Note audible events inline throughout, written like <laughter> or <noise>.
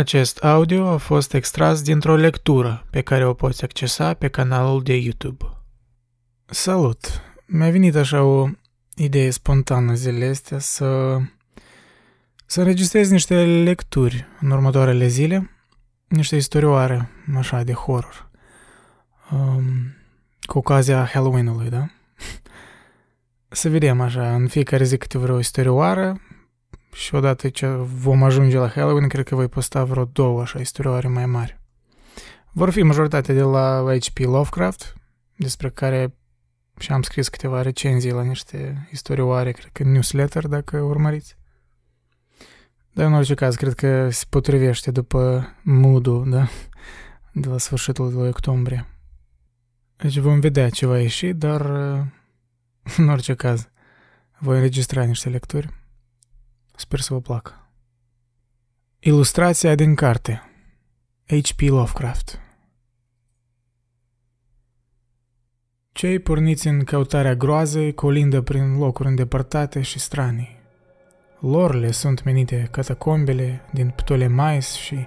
Acest audio a fost extras dintr-o lectură pe care o poți accesa pe canalul de YouTube. Salut! Mi-a venit așa o idee spontană zilele astea să, să înregistrez niște lecturi în următoarele zile, niște istorioare, așa, de horror, um, cu ocazia Halloween-ului, da? <laughs> Să vedem așa, în fiecare zi câte vreo istorioară, și odată ce vom ajunge la Halloween, cred că voi posta vreo două așa istorioare mai mari. Vor fi majoritatea de la H.P. Lovecraft, despre care și am scris câteva recenzii la niște istorioare, cred că newsletter, dacă urmăriți. Dar în orice caz, cred că se potrivește după mood da? De la sfârșitul lui octombrie. Deci vom vedea ce va ieși, dar în orice caz voi înregistra niște lecturi. Sper să vă placă. Ilustrația din carte H.P. Lovecraft Cei porniți în căutarea groazei colindă prin locuri îndepărtate și stranii. Lor le sunt menite catacombele din Ptolemais și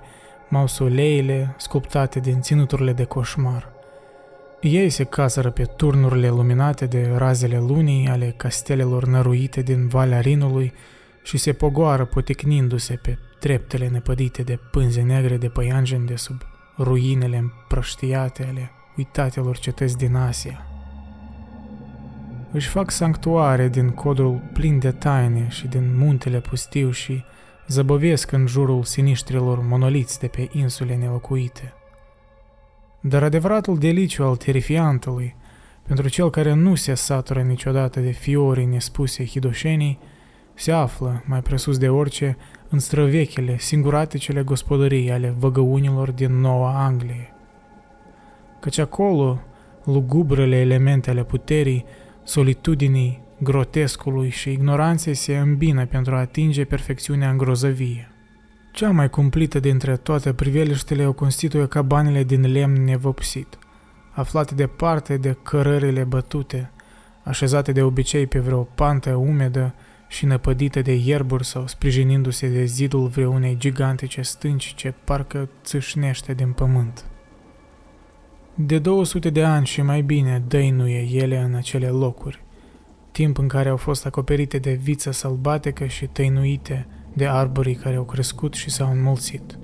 mausoleile sculptate din ținuturile de coșmar. Ei se casără pe turnurile luminate de razele lunii ale castelelor năruite din Valea Rinului și se pogoară poticnindu-se pe treptele nepădite de pânze negre de păianjen de sub ruinele împrăștiate ale uitatelor cetăți din Asia. Își fac sanctuare din codul plin de taine și din muntele pustiu și zăbovesc în jurul siniștrilor monoliți de pe insule nelocuite. Dar adevăratul deliciu al terifiantului, pentru cel care nu se satură niciodată de fiorii nespuse hidoșenii, se află, mai presus de orice, în străvechile, singuraticele gospodării ale văgăunilor din Noua Anglie. Căci acolo, lugubrele elemente ale puterii, solitudinii, grotescului și ignoranței se îmbină pentru a atinge perfecțiunea îngrozăvie. Cea mai cumplită dintre toate priveliștele o constituie cabanele din lemn nevopsit, aflate departe de cărările bătute, așezate de obicei pe vreo pantă umedă și năpădită de ierburi sau sprijinindu-se de zidul vreunei gigantice stânci ce parcă țâșnește din pământ. De 200 de ani și mai bine dăinuie ele în acele locuri, timp în care au fost acoperite de viță sălbatică și tăinuite de arborii care au crescut și s-au înmulțit.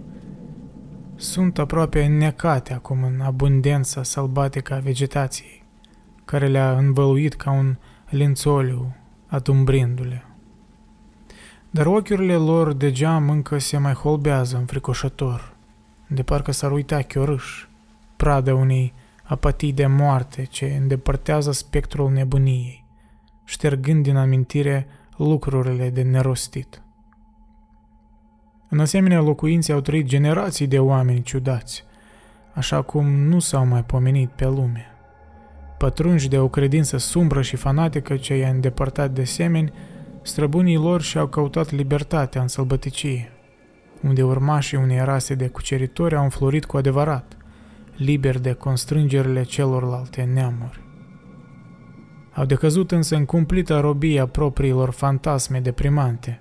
Sunt aproape necate acum în abundența sălbatică a vegetației, care le-a învăluit ca un lințoliu, atumbrindu-le dar ochiurile lor de geam încă se mai holbează înfricoșător, de parcă s-ar uita chiorâș, pradă unei apatii de moarte ce îndepărtează spectrul nebuniei, ștergând din amintire lucrurile de nerostit. În asemenea locuințe au trăit generații de oameni ciudați, așa cum nu s-au mai pomenit pe lume. Pătrunși de o credință sumbră și fanatică ce i-a îndepărtat de semeni, Străbunii lor și-au căutat libertatea în sălbăticie, unde urmașii unei rase de cuceritori au înflorit cu adevărat, liberi de constrângerile celorlalte neamuri. Au decăzut însă în cumplită robie a propriilor fantasme deprimante,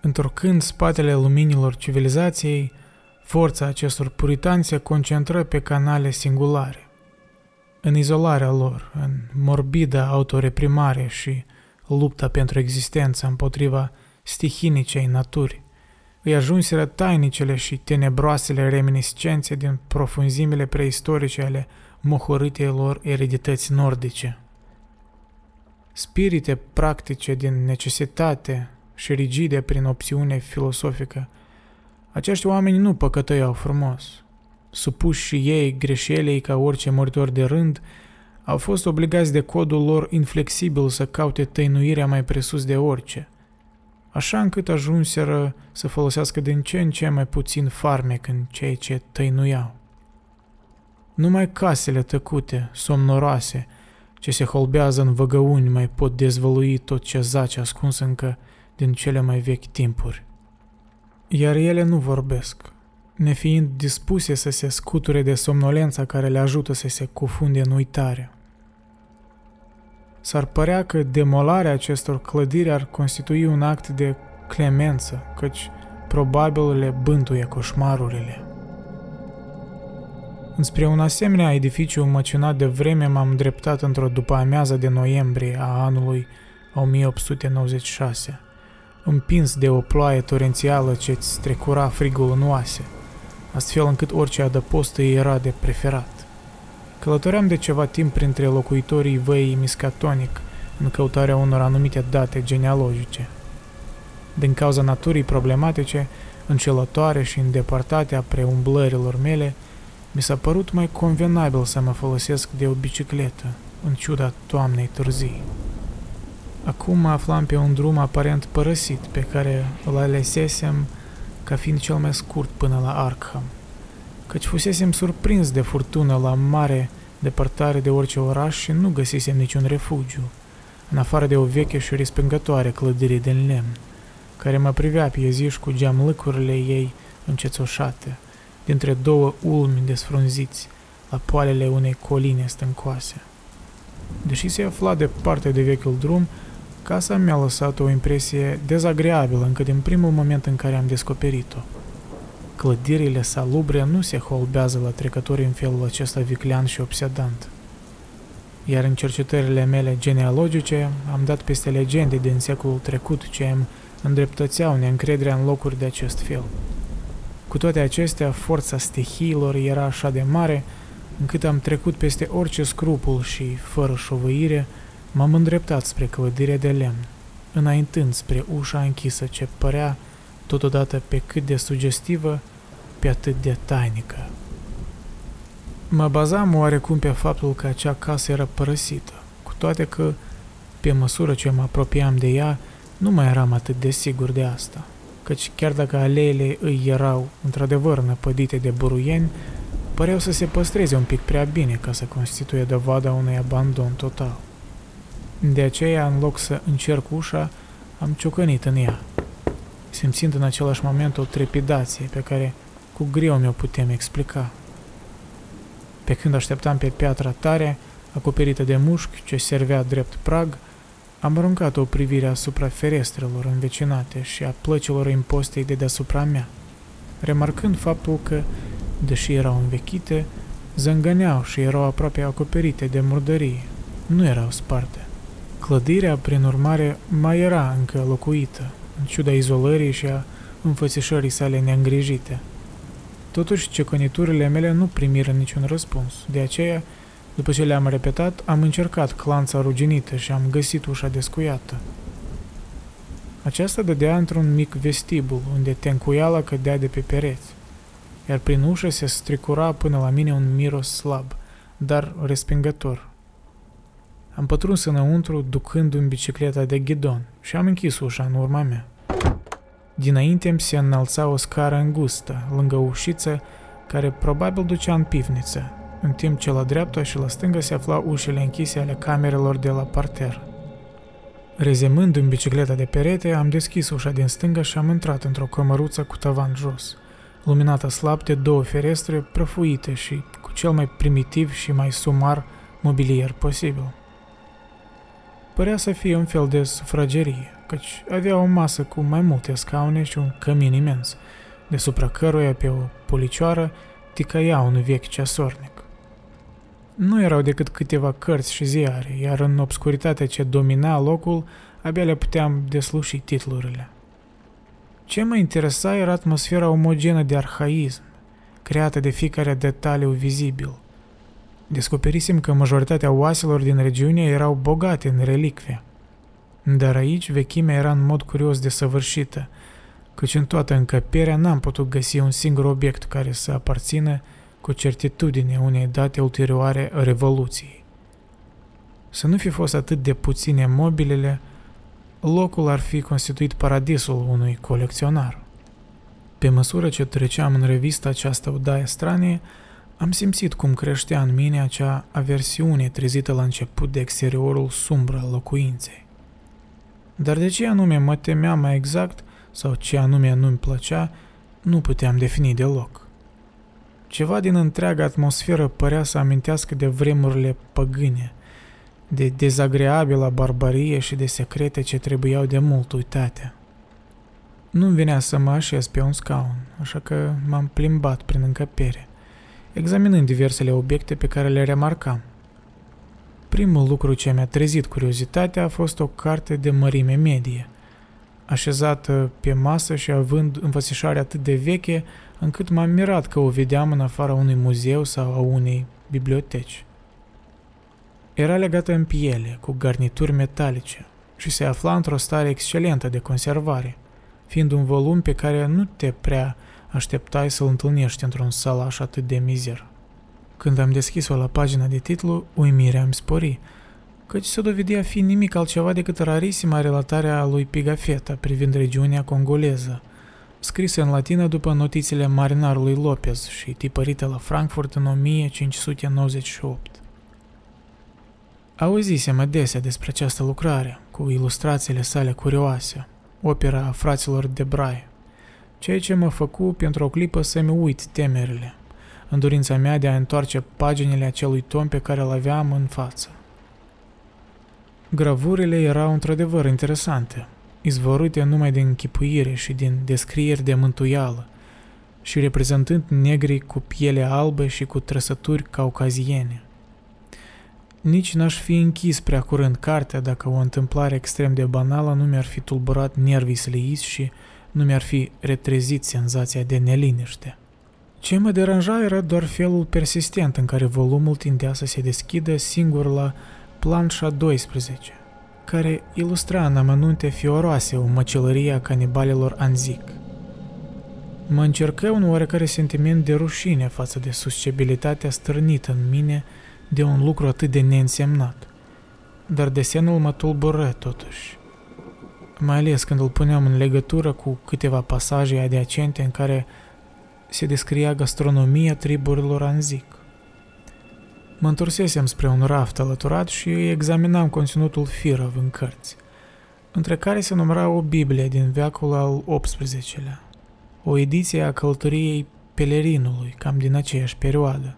întorcând spatele luminilor civilizației, forța acestor puritani se concentră pe canale singulare. În izolarea lor, în morbidă autoreprimare și lupta pentru existență împotriva stihinicei naturi. Îi ajunseră tainicele și tenebroasele reminiscențe din profunzimile preistorice ale mohorâtelor eredități nordice. Spirite practice din necesitate și rigide prin opțiune filosofică, acești oameni nu păcătăiau frumos. Supuși și ei greșelei ca orice muritor de rând, au fost obligați de codul lor inflexibil să caute tăinuirea mai presus de orice, așa încât ajunseră să folosească din ce în ce mai puțin farmec în ceea ce tăinuiau. Numai casele tăcute, somnoroase, ce se holbează în văgăuni mai pot dezvălui tot ce zace ascuns încă din cele mai vechi timpuri. Iar ele nu vorbesc, nefiind dispuse să se scuture de somnolența care le ajută să se cufunde în uitare. S-ar părea că demolarea acestor clădiri ar constitui un act de clemență, căci probabil le bântuie coșmarurile. Înspre un asemenea edificiu măcinat de vreme m-am dreptat într-o după amiază de noiembrie a anului 1896, împins de o ploaie torențială ce-ți strecura frigul în oase, astfel încât orice adăpost îi era de preferat. Călătoream de ceva timp printre locuitorii văii Miscatonic în căutarea unor anumite date genealogice. Din cauza naturii problematice, încelătoare și îndepărtate a preumblărilor mele, mi s-a părut mai convenabil să mă folosesc de o bicicletă, în ciuda toamnei târzii. Acum mă aflam pe un drum aparent părăsit, pe care îl alesesem ca fiind cel mai scurt până la Arkham, căci fusesem surprins de furtună la mare depărtare de orice oraș și nu găsisem niciun refugiu, în afară de o veche și respingătoare clădire din lemn, care mă privea pe zi cu geamlăcurile ei încețoșate, dintre două ulmi desfrunziți, la poalele unei coline stâncoase. Deși se afla departe de vechiul drum, casa mi-a lăsat o impresie dezagreabilă încă din primul moment în care am descoperit-o. Clădirile salubre nu se holbează la trecători în felul acesta viclean și obsedant. Iar în cercetările mele genealogice am dat peste legende din secolul trecut ce îmi îndreptățeau neîncrederea în locuri de acest fel. Cu toate acestea, forța stihiilor era așa de mare încât am trecut peste orice scrupul și, fără șovăire, m-am îndreptat spre clădirea de lemn, înaintând spre ușa închisă ce părea, totodată pe cât de sugestivă, pe atât de tainică. Mă bazam oarecum pe faptul că acea casă era părăsită, cu toate că, pe măsură ce mă apropiam de ea, nu mai eram atât de sigur de asta, căci chiar dacă aleele îi erau într-adevăr năpădite de buruieni, păreau să se păstreze un pic prea bine ca să constituie dovada unui abandon total. De aceea, în loc să încerc ușa, am ciocănit în ea, simțind în același moment o trepidație pe care cu greu mi-o putem explica. Pe când așteptam pe piatra tare, acoperită de mușchi ce servea drept prag, am aruncat o privire asupra ferestrelor învecinate și a plăcilor impostei de deasupra mea, remarcând faptul că, deși erau învechite, zângăneau și erau aproape acoperite de murdărie, nu erau sparte. Clădirea, prin urmare, mai era încă locuită, în ciuda izolării și a înfățișării sale neîngrijite. Totuși, ceconiturile mele nu primiră niciun răspuns, de aceea după ce le-am repetat, am încercat clanța ruginită și am găsit ușa descuiată. Aceasta dădea într-un mic vestibul, unde tencuiala cădea de pe pereți, iar prin ușă se stricura până la mine un miros slab, dar respingător. Am pătruns înăuntru, ducându-mi bicicleta de ghidon și am închis ușa în urma mea. Dinainte se înălța o scară îngustă, lângă ușiță, care probabil ducea în pivniță, în timp ce la dreapta și la stânga se aflau ușile închise ale camerelor de la parter. Rezemând în bicicleta de perete, am deschis ușa din stânga și am intrat într-o cămăruță cu tavan jos, luminată slab de două ferestre prăfuite și cu cel mai primitiv și mai sumar mobilier posibil. Părea să fie un fel de sufragerie, căci avea o masă cu mai multe scaune și un cămin imens, deasupra căruia pe o policioară ticăia un vechi ceasornic. Nu erau decât câteva cărți și ziare, iar în obscuritatea ce domina locul, abia le puteam desluși titlurile. Ce mă interesa era atmosfera omogenă de arhaism, creată de fiecare detaliu vizibil. Descoperisem că majoritatea oaselor din regiune erau bogate în relicve. Dar aici vechimea era în mod curios desăvârșită, căci în toată încăperea n-am putut găsi un singur obiect care să aparțină cu certitudine unei date ulterioare a Revoluției. Să nu fi fost atât de puține mobilele, locul ar fi constituit paradisul unui colecționar. Pe măsură ce treceam în revistă această odaie stranie, am simțit cum creștea în mine acea aversiune trezită la început de exteriorul sumbră al locuinței. Dar de ce anume mă temeam mai exact sau ce anume nu-mi plăcea, nu puteam defini deloc. Ceva din întreaga atmosferă părea să amintească de vremurile păgâne, de dezagreabilă barbarie și de secrete ce trebuiau de mult uitate. Nu-mi venea să mă așez pe un scaun, așa că m-am plimbat prin încăpere, examinând diversele obiecte pe care le remarcam. Primul lucru ce mi-a trezit curiozitatea a fost o carte de mărime medie, așezată pe masă și având înfățișare atât de veche, încât m-am mirat că o vedeam în afara unui muzeu sau a unei biblioteci. Era legată în piele, cu garnituri metalice, și se afla într-o stare excelentă de conservare, fiind un volum pe care nu te prea așteptai să-l întâlnești într-un salaș atât de mizer. Când am deschis-o la pagina de titlu, uimirea îmi spori, căci se dovedea fi nimic altceva decât rarisima relatare a lui Pigafetta privind regiunea congoleză, scrisă în latină după notițele marinarului Lopez și tipărită la Frankfurt în 1598. Auzisem adesea despre această lucrare, cu ilustrațiile sale curioase, opera fraților de Braille, ceea ce mă făcu pentru o clipă să-mi uit temerile, în dorința mea de a întoarce paginile acelui tom pe care îl aveam în față. Gravurile erau într-adevăr interesante, izvorâte numai din închipuire și din descrieri de mântuială, și reprezentând negri cu piele albă și cu trăsături caucaziene. Nici n-aș fi închis prea curând cartea dacă o întâmplare extrem de banală nu mi-ar fi tulburat nervii sleiți și nu mi-ar fi retrezit senzația de neliniște. Ce mă deranja era doar felul persistent în care volumul tindea să se deschidă singur la planșa 12, care ilustra în amănunte fioroase o măcelărie a canibalilor Anzic. Mă încercă un oarecare sentiment de rușine față de susceptibilitatea stârnită în mine de un lucru atât de neînsemnat, dar desenul mă tulbură totuși, mai ales când îl puneam în legătură cu câteva pasaje adiacente în care se descria gastronomia triburilor Anzic. Mă întorsesem spre un raft alăturat și examinam conținutul firov în cărți, între care se numera o Biblie din veacul al XVIII-lea, o ediție a călătoriei pelerinului, cam din aceeași perioadă,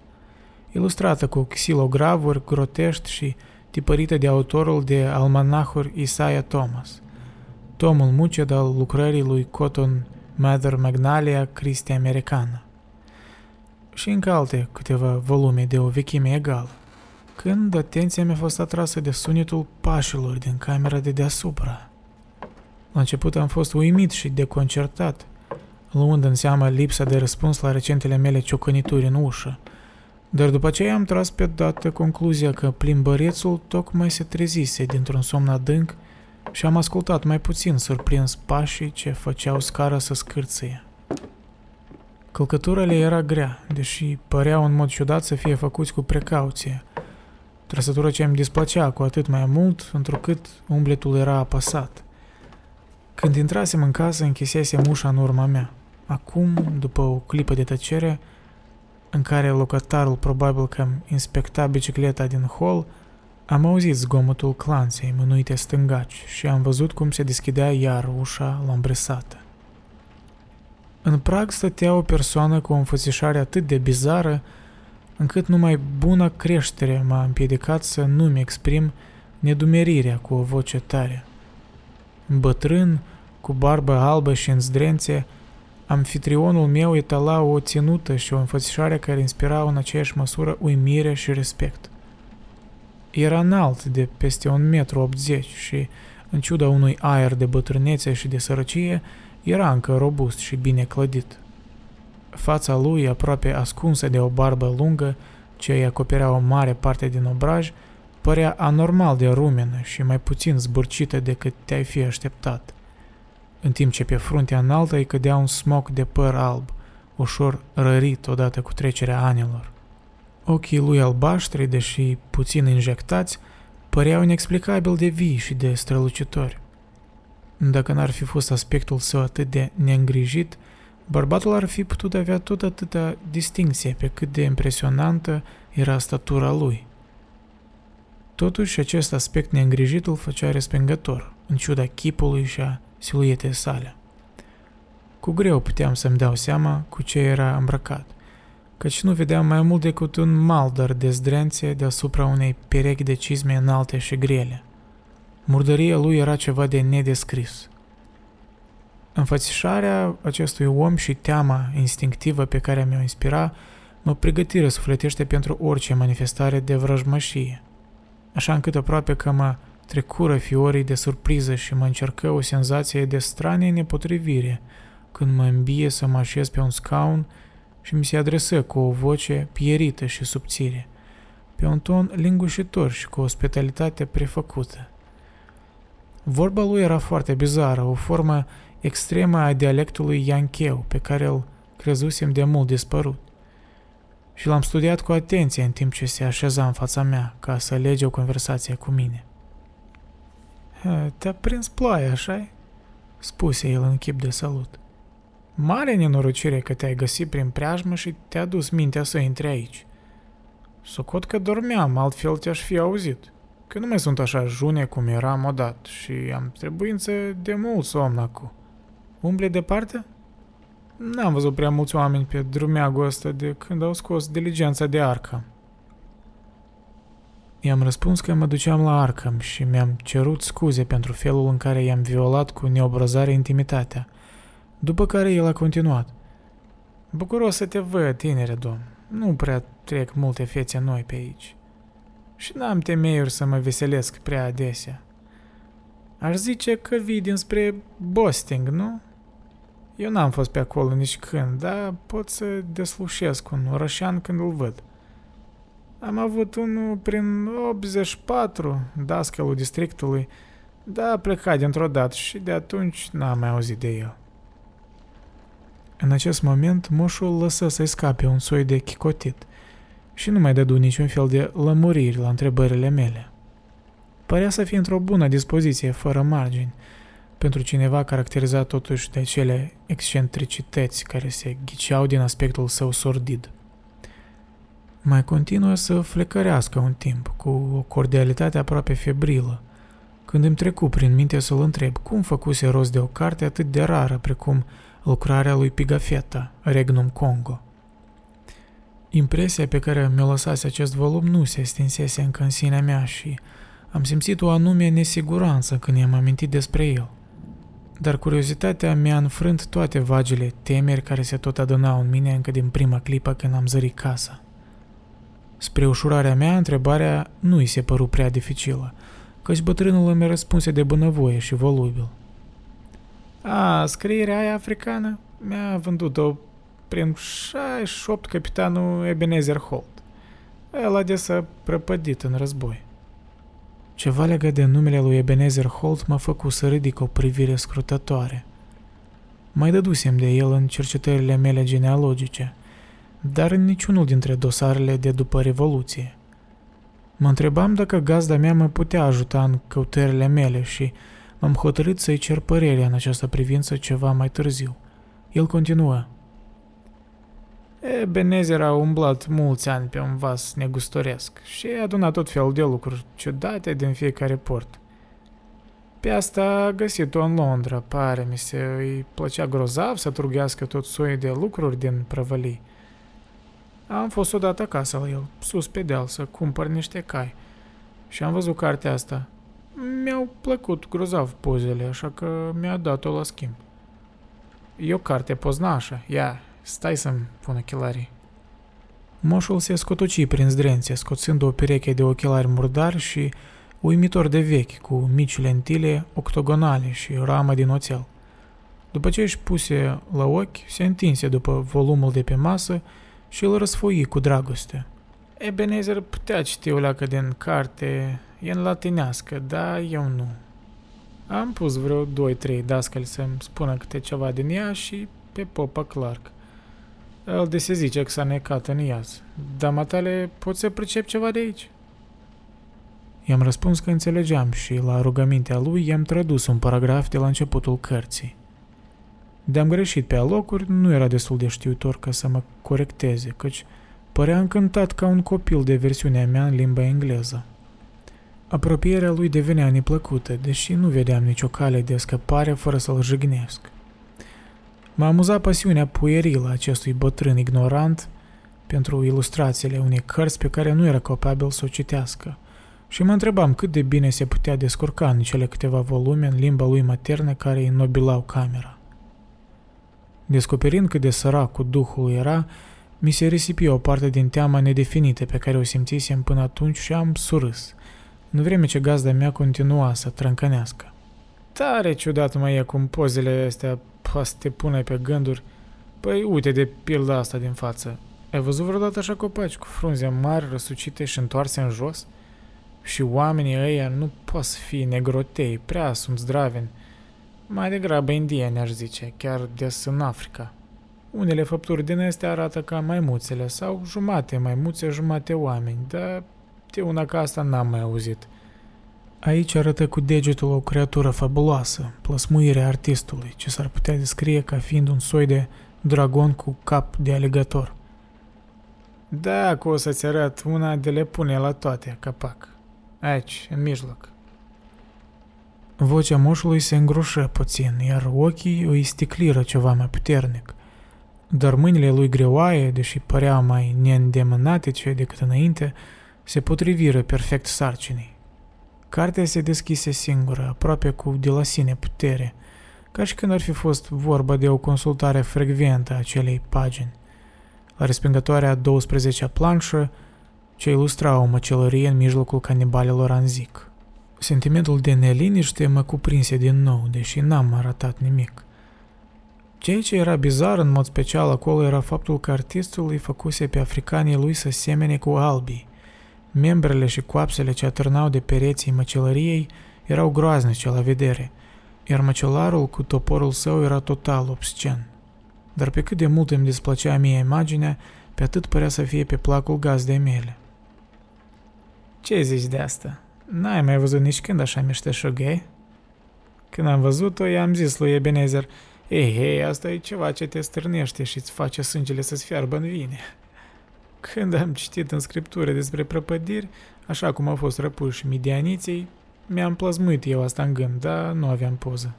ilustrată cu xilogravuri grotești și tipărită de autorul de almanahuri Isaiah Thomas, tomul muced al lucrării lui Cotton Mather Magnalia Christi Americană. Și încă alte câteva volume de o vechime egală, când atenția mi-a fost atrasă de sunetul pașilor din camera de deasupra. La început am fost uimit și deconcertat, luând în seamă lipsa de răspuns la recentele mele ciocănituri în ușă, dar după aceea am tras pe dată concluzia că plimbărețul tocmai se trezise dintr-un somn adânc și am ascultat mai puțin surprins pașii ce făceau scara să scârție. Călcătura le era grea, deși păreau în mod ciudat să fie făcuți cu precauție. Trăsătura ce îmi displăcea cu atât mai mult, întrucât umbletul era apăsat. Când intrasem în casă, închisesem ușa în urma mea. Acum, după o clipă de tăcere, în care locatarul probabil că inspecta bicicleta din hol, am auzit zgomotul clanței mânuite stângaci și am văzut cum se deschidea iar ușa lambresată. În prag stătea o persoană cu o înfățișare atât de bizară, încât numai bună creștere m-a împiedicat să nu-mi exprim nedumerirea cu o voce tare. Bătrân, cu barbă albă și în zdrențe, Amfitrionul meu etala o ținută și o înfățișare care inspirau în aceeași măsură uimire și respect. Era înalt de peste un metru 80 și, în ciuda unui aer de bătrânețe și de sărăcie, era încă robust și bine clădit. Fața lui, aproape ascunsă de o barbă lungă, ce îi acoperea o mare parte din obraj, părea anormal de rumenă și mai puțin zbârcită decât te-ai fi așteptat – în timp ce pe fruntea înaltă îi cădea un smoc de păr alb, ușor rărit odată cu trecerea anilor. Ochii lui albaștri, deși puțin injectați, păreau inexplicabil de vii și de strălucitori. Dacă n-ar fi fost aspectul său atât de neîngrijit, bărbatul ar fi putut avea tot atâta distinție pe cât de impresionantă era statura lui. Totuși, acest aspect neîngrijit îl făcea respingător, în ciuda chipului și a siluetei sale. Cu greu puteam să-mi dau seama cu ce era îmbrăcat, căci nu vedeam mai mult decât un maldăr de zdrențe deasupra unei perechi de cizme înalte și grele. Murdăria lui era ceva de nedescris. Înfățișarea acestui om și teama instinctivă pe care mi-o inspira mă pregătiră sufletește pentru orice manifestare de vrăjmășie, așa încât aproape că mă trecură fiorii de surpriză și mă încercă o senzație de stranie nepotrivire când mă îmbie să mă așez pe un scaun și mi se adresă cu o voce pierită și subțire, pe un ton lingușitor și cu o ospitalitate prefăcută. Vorba lui era foarte bizară, o formă extremă a dialectului yancheu, pe care îl crezusem de mult dispărut. Și l-am studiat cu atenție în timp ce se așeza în fața mea, ca să lege o conversație cu mine. Te-a prins ploaia, așa spuse el în chip de salut. Mare nenorocire că te-ai găsit prin preajmă și te-a dus mintea să intri aici. Socot că dormeam, altfel te-aș fi auzit. Că nu mai sunt așa june cum eram odată și am trebuință de mult somn acum. Umble departe? N-am văzut prea mulți oameni pe drumeagul ăsta de când au scos diligența de arcă. I-am răspuns că mă duceam la Arkham și mi-am cerut scuze pentru felul în care i-am violat cu neobrăzare intimitatea, după care el a continuat. Bucuros să te văd, tinere domn. Nu prea trec multe fețe noi pe aici. Și n-am temeiuri să mă veselesc prea adesea. Aș zice că vii dinspre Bosting, nu? Eu n-am fost pe acolo nici când, dar pot să deslușesc un orășan când îl văd. Am avut unul prin 84, dascălul districtului, dar a plecat dintr-o dată și de atunci n-am mai auzit de el. În acest moment, moșul lăsă să-i scape un soi de chicotit și nu mai dădu niciun fel de lămuriri la întrebările mele. Părea să fie într-o bună dispoziție, fără margini, pentru cineva caracterizat totuși de acele excentricități care se ghiceau din aspectul său sordid. Mai continuă să flecărească un timp, cu o cordialitate aproape febrilă, când îmi trecu prin minte să-l întreb cum făcuse rost de o carte atât de rară precum lucrarea lui Pigafetta, Regnum Congo. Impresia pe care mi-o lăsase acest volum nu se stinsese încă în sinea mea și am simțit o anume nesiguranță când i-am amintit despre el. Dar curiozitatea mi-a înfrânt toate vagile temeri care se tot adunau în mine încă din prima clipă când am zărit casa. Spre ușurarea mea, întrebarea nu îi se păru prea dificilă, căci bătrânul îmi răspunse de bunăvoie și volubil. A, scrierea aia africană mi-a vândut-o prin 68 capitanul Ebenezer Holt. El adesea prăpădit în război. Ceva legat de numele lui Ebenezer Holt m-a făcut să ridic o privire scrutătoare. Mai dădusem de el în cercetările mele genealogice, dar în niciunul dintre dosarele de după Revoluție. Mă întrebam dacă gazda mea mă putea ajuta în căutările mele și m-am hotărât să-i cer părerea în această privință ceva mai târziu. El continuă. Ebenezer a umblat mulți ani pe un vas negustoresc și a adunat tot felul de lucruri ciudate din fiecare port. Pe asta a găsit-o în Londra, pare mi se, îi plăcea grozav să trugească tot soiul de lucruri din prăvălii. Am fost odată acasă la el, sus pe deal, să cumpăr niște cai. Și am văzut cartea asta. Mi-au plăcut grozav pozele, așa că mi-a dat-o la schimb. E o carte poznașă, ia, stai să-mi pun ochelarii. Moșul se scotoci prin zdrențe, scoțând o pereche de ochelari murdari și uimitor de vechi, cu mici lentile octogonale și ramă din oțel. După ce își puse la ochi, se întinse după volumul de pe masă și îl răsfoi cu dragoste. Ebenezer putea citi o leacă din carte, e în latinească, dar eu nu. Am pus vreo 2-3 dascăli să-mi spună câte ceva din ea și pe Popa Clark. El de se zice că s-a necat în iaz. Dar matale, poți să pricep ceva de aici? I-am răspuns că înțelegeam și, la rugămintea lui, i-am tradus un paragraf de la începutul cărții. De-am greșit pe alocuri, nu era destul de știutor ca să mă corecteze, căci părea încântat ca un copil de versiunea mea în limba engleză. Apropierea lui devenea neplăcută, deși nu vedeam nicio cale de scăpare fără să-l jignesc. M-a amuzat pasiunea puerilă acestui bătrân ignorant pentru ilustrațiile unei cărți pe care nu era capabil să o citească și mă întrebam cât de bine se putea descurca în cele câteva volume în limba lui maternă care îi nobilau camera. Descoperind cât de sărac cu duhul era, mi se risipi o parte din teama nedefinită pe care o simțisem până atunci și am surâs, în vreme ce gazda mea continua să trâncănească. Tare ciudat mai e cum pozele astea poate te pune pe gânduri. Păi uite de pilda asta din față. Ai văzut vreodată așa copaci cu frunze mari, răsucite și întoarse în jos? Și oamenii ăia nu pot să fie negrotei, prea sunt zdraveni. Mai degrabă indieni, aș zice, chiar des în Africa. Unele făpturi din astea arată ca maimuțele sau jumate maimuțe, jumate oameni, dar de una ca asta n-am mai auzit. Aici arată cu degetul o creatură fabuloasă, plăsmuirea artistului, ce s-ar putea descrie ca fiind un soi de dragon cu cap de aligator. Da, că o să-ți arăt una de le pune la toate, capac. Aici, în mijloc. Vocea moșului se îngroșă puțin, iar ochii îi sticliră ceva mai puternic. Dar mâinile lui greoaie, deși păreau mai neîndemânatice decât înainte, se potriviră perfect sarcinii. Cartea se deschise singură, aproape cu de la sine putere, ca și când ar fi fost vorba de o consultare frecventă a acelei pagini. La respingătoarea 12-a planșă, ce ilustra o măcelărie în mijlocul canibalilor anzic. Sentimentul de neliniște mă cuprinse din nou, deși n-am arătat nimic. Ceea ce era bizar în mod special acolo era faptul că artistul îi făcuse pe africanii lui să semene cu albii. Membrele și coapsele ce atârnau de pereții măcelăriei erau groaznice la vedere, iar măcelarul cu toporul său era total obscen. Dar pe cât de mult îmi desplăcea mie imaginea, pe atât părea să fie pe placul gazdei mele. Ce zici de asta? N-ai mai văzut nici când așa meșteșughe? Când am văzut-o, i-am zis lui Ebenezer, ei, hei, asta e ceva ce te stârnește și îți face sângele să-ți fiarbă în vine. Când am citit în scriptură despre prăpădiri, așa cum au fost răpuși midianiții, mi-am plăzmuit eu asta în gând, dar nu aveam poză.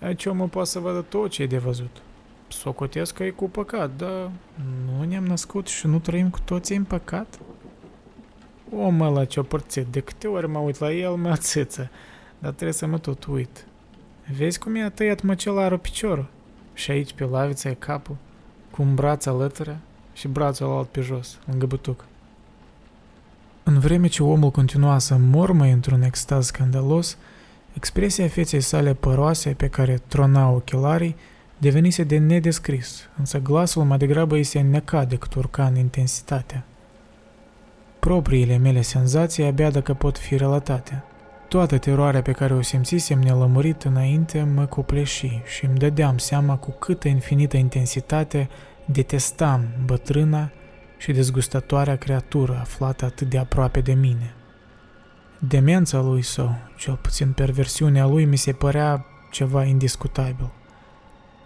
Aici omul poate să vadă tot ce e de văzut. Socotesc că e cu păcat, dar nu ne-am născut și nu trăim cu toții în păcat? Omul ăla ce-o părțit, de câte ori mă uit la el, mă ațâță, dar trebuie să mă tot uit. Vezi cum i-a tăiat măcelarul piciorul? Și aici pe lavița e capul, cu un braț alătără și brațul alt pe jos, lângă butuc. În vreme ce omul continua să mormă într-un extaz scandalos, expresia feței sale păroase pe care tronau ochelarii devenise de nedescris, însă glasul mai degrabă îi se înneca decât urca în intensitate. Propriile mele senzații abia dacă pot fi relatate. Toată teroarea pe care o simțisem nelămurit înainte mă copleși și îmi dădeam seama cu câtă infinită intensitate detestam bătrâna și dezgustătoarea creatură aflată atât de aproape de mine. Demența lui sau, cel puțin perversiunea lui, mi se părea ceva indiscutabil.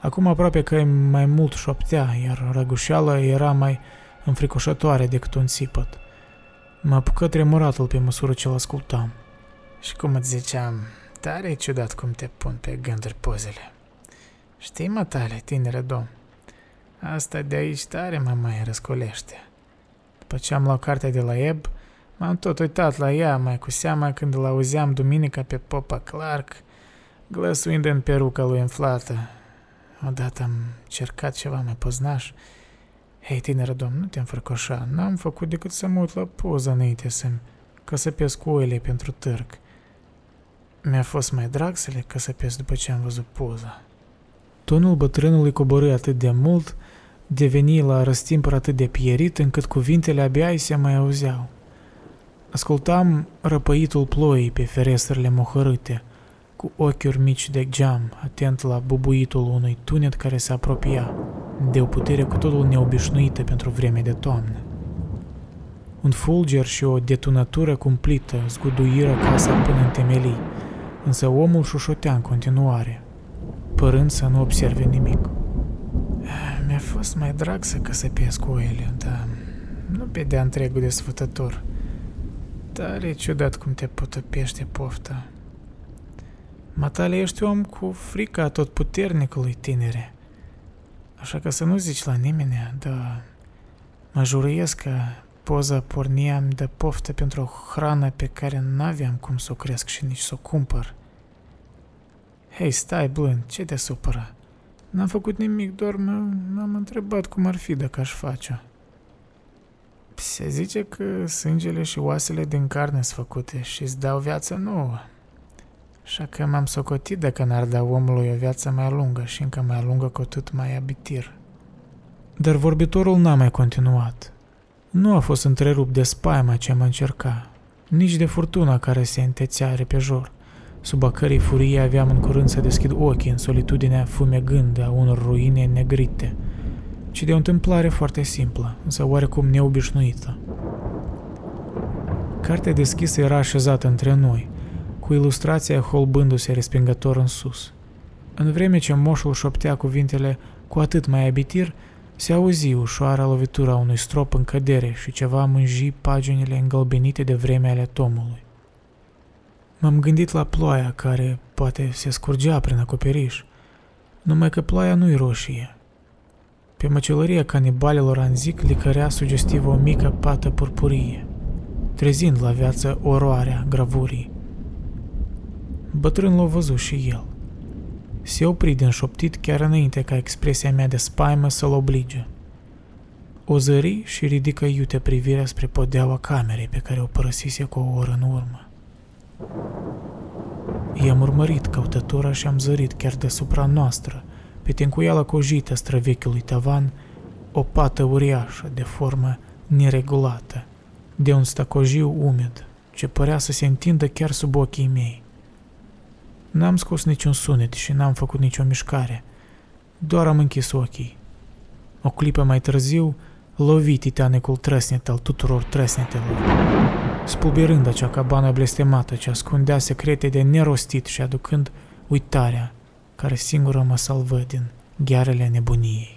Acum aproape că mai mult șoptea, iar răgușeala era mai înfricoșătoare decât un țipăt. Mă apucă tremuratul pe măsură ce-l ascultam. Și cum îți ziceam, tare e ciudat cum te pun pe gânduri pozele. Știi, mă tale, tinere domn, asta de aici tare mă mai răscolește. După ce am luat cartea de la Eb, m-am tot uitat la ea, mai cu seama când îl auzeam duminica pe Popa Clark, glăsuind în peruca lui înflată. Odată am cercat ceva mai poznaș. Hei, tinere domn, nu te înfrăcoșa, n-am făcut decât să mă uit la poză înainte să-mi căsăpesc cu oile pentru târg. Mi-a fost mai drag să le căsăpesc după ce am văzut poza. Tonul bătrânului coborâ atât de mult, deveni la răstimpăr atât de pierit, încât cuvintele abia îi se mai auzeau. Ascultam răpăitul ploii pe ferestrele mohărâte, cu ochiuri mici de geam, atent la bubuitul unui tunet care se apropia, de o putere cu totul neobișnuită pentru vreme de toamnă. Un fulger și o detunătură cumplită zguduiră casa până în temelii, însă omul șușotea în continuare, părând să nu observe nimic. Mi-a fost mai drag să căsăpesc cu ele, dar nu pe de-a întregul desfătător. Dar e ciudat cum te potăpește pofta. Matale ești om cu frica tot puternicului tinere. Așa că să nu zici la nimeni, dar mă juruiesc că poza porniam de poftă pentru o hrană pe care n-aveam cum să o cresc și nici să o cumpăr. Hei, stai blând, ce te supără? N-am făcut nimic, doar m-am întrebat cum ar fi dacă aș face-o. Se zice că sângele și oasele din carne sunt făcute și îți dau viață nouă. Așa că m-am socotit dacă n-ar da omului o viață mai lungă și încă mai lungă cu atât mai abitir. Dar vorbitorul n-a mai continuat. Nu a fost întrerupt de spaima ce mă încerca, nici de furtuna care se întețea repejor, sub a cărei furie aveam în curând să deschid ochii în solitudinea fumegândă a unor ruine negrite, ci de o întâmplare foarte simplă, însă oarecum neobișnuită. Cartea deschisă era așezată între noi, cu ilustrația holbându-se respingător în sus. În vreme ce moșul șoptea cuvintele cu atât mai abitir, se auzi ușoara lovitura unui strop în cădere și ceva mânji paginile îngălbenite de vreme ale tomului. M-am gândit la ploaia care poate se scurgea prin acoperiș, numai că ploaia nu-i roșie. Pe măcelăria canibalilor anzic licărea sugestivă o mică pată purpurie, trezind la viață oroarea gravurii. Bătrân l-a văzut și el. Se opri din șoptit chiar înainte ca expresia mea de spaimă să-l oblige. O zări și ridică iute privirea spre podeaua camerei pe care o părăsise cu o oră în urmă. I-am urmărit căutătura și am zărit chiar deasupra noastră, pe tencuiala cojită străvechiului tavan, o pată uriașă de formă neregulată, de un stacojiu umed, ce părea să se întindă chiar sub ochii mei. N-am scos niciun sunet și n-am făcut nicio mișcare. Doar am închis ochii. O clipă mai târziu, lovi titanicul trăsnet al tuturor trăsnetelor, spulberând acea cabană blestemată ce ascundea secrete de nerostit și aducând uitarea, care singură mă salvă din ghearele nebuniei.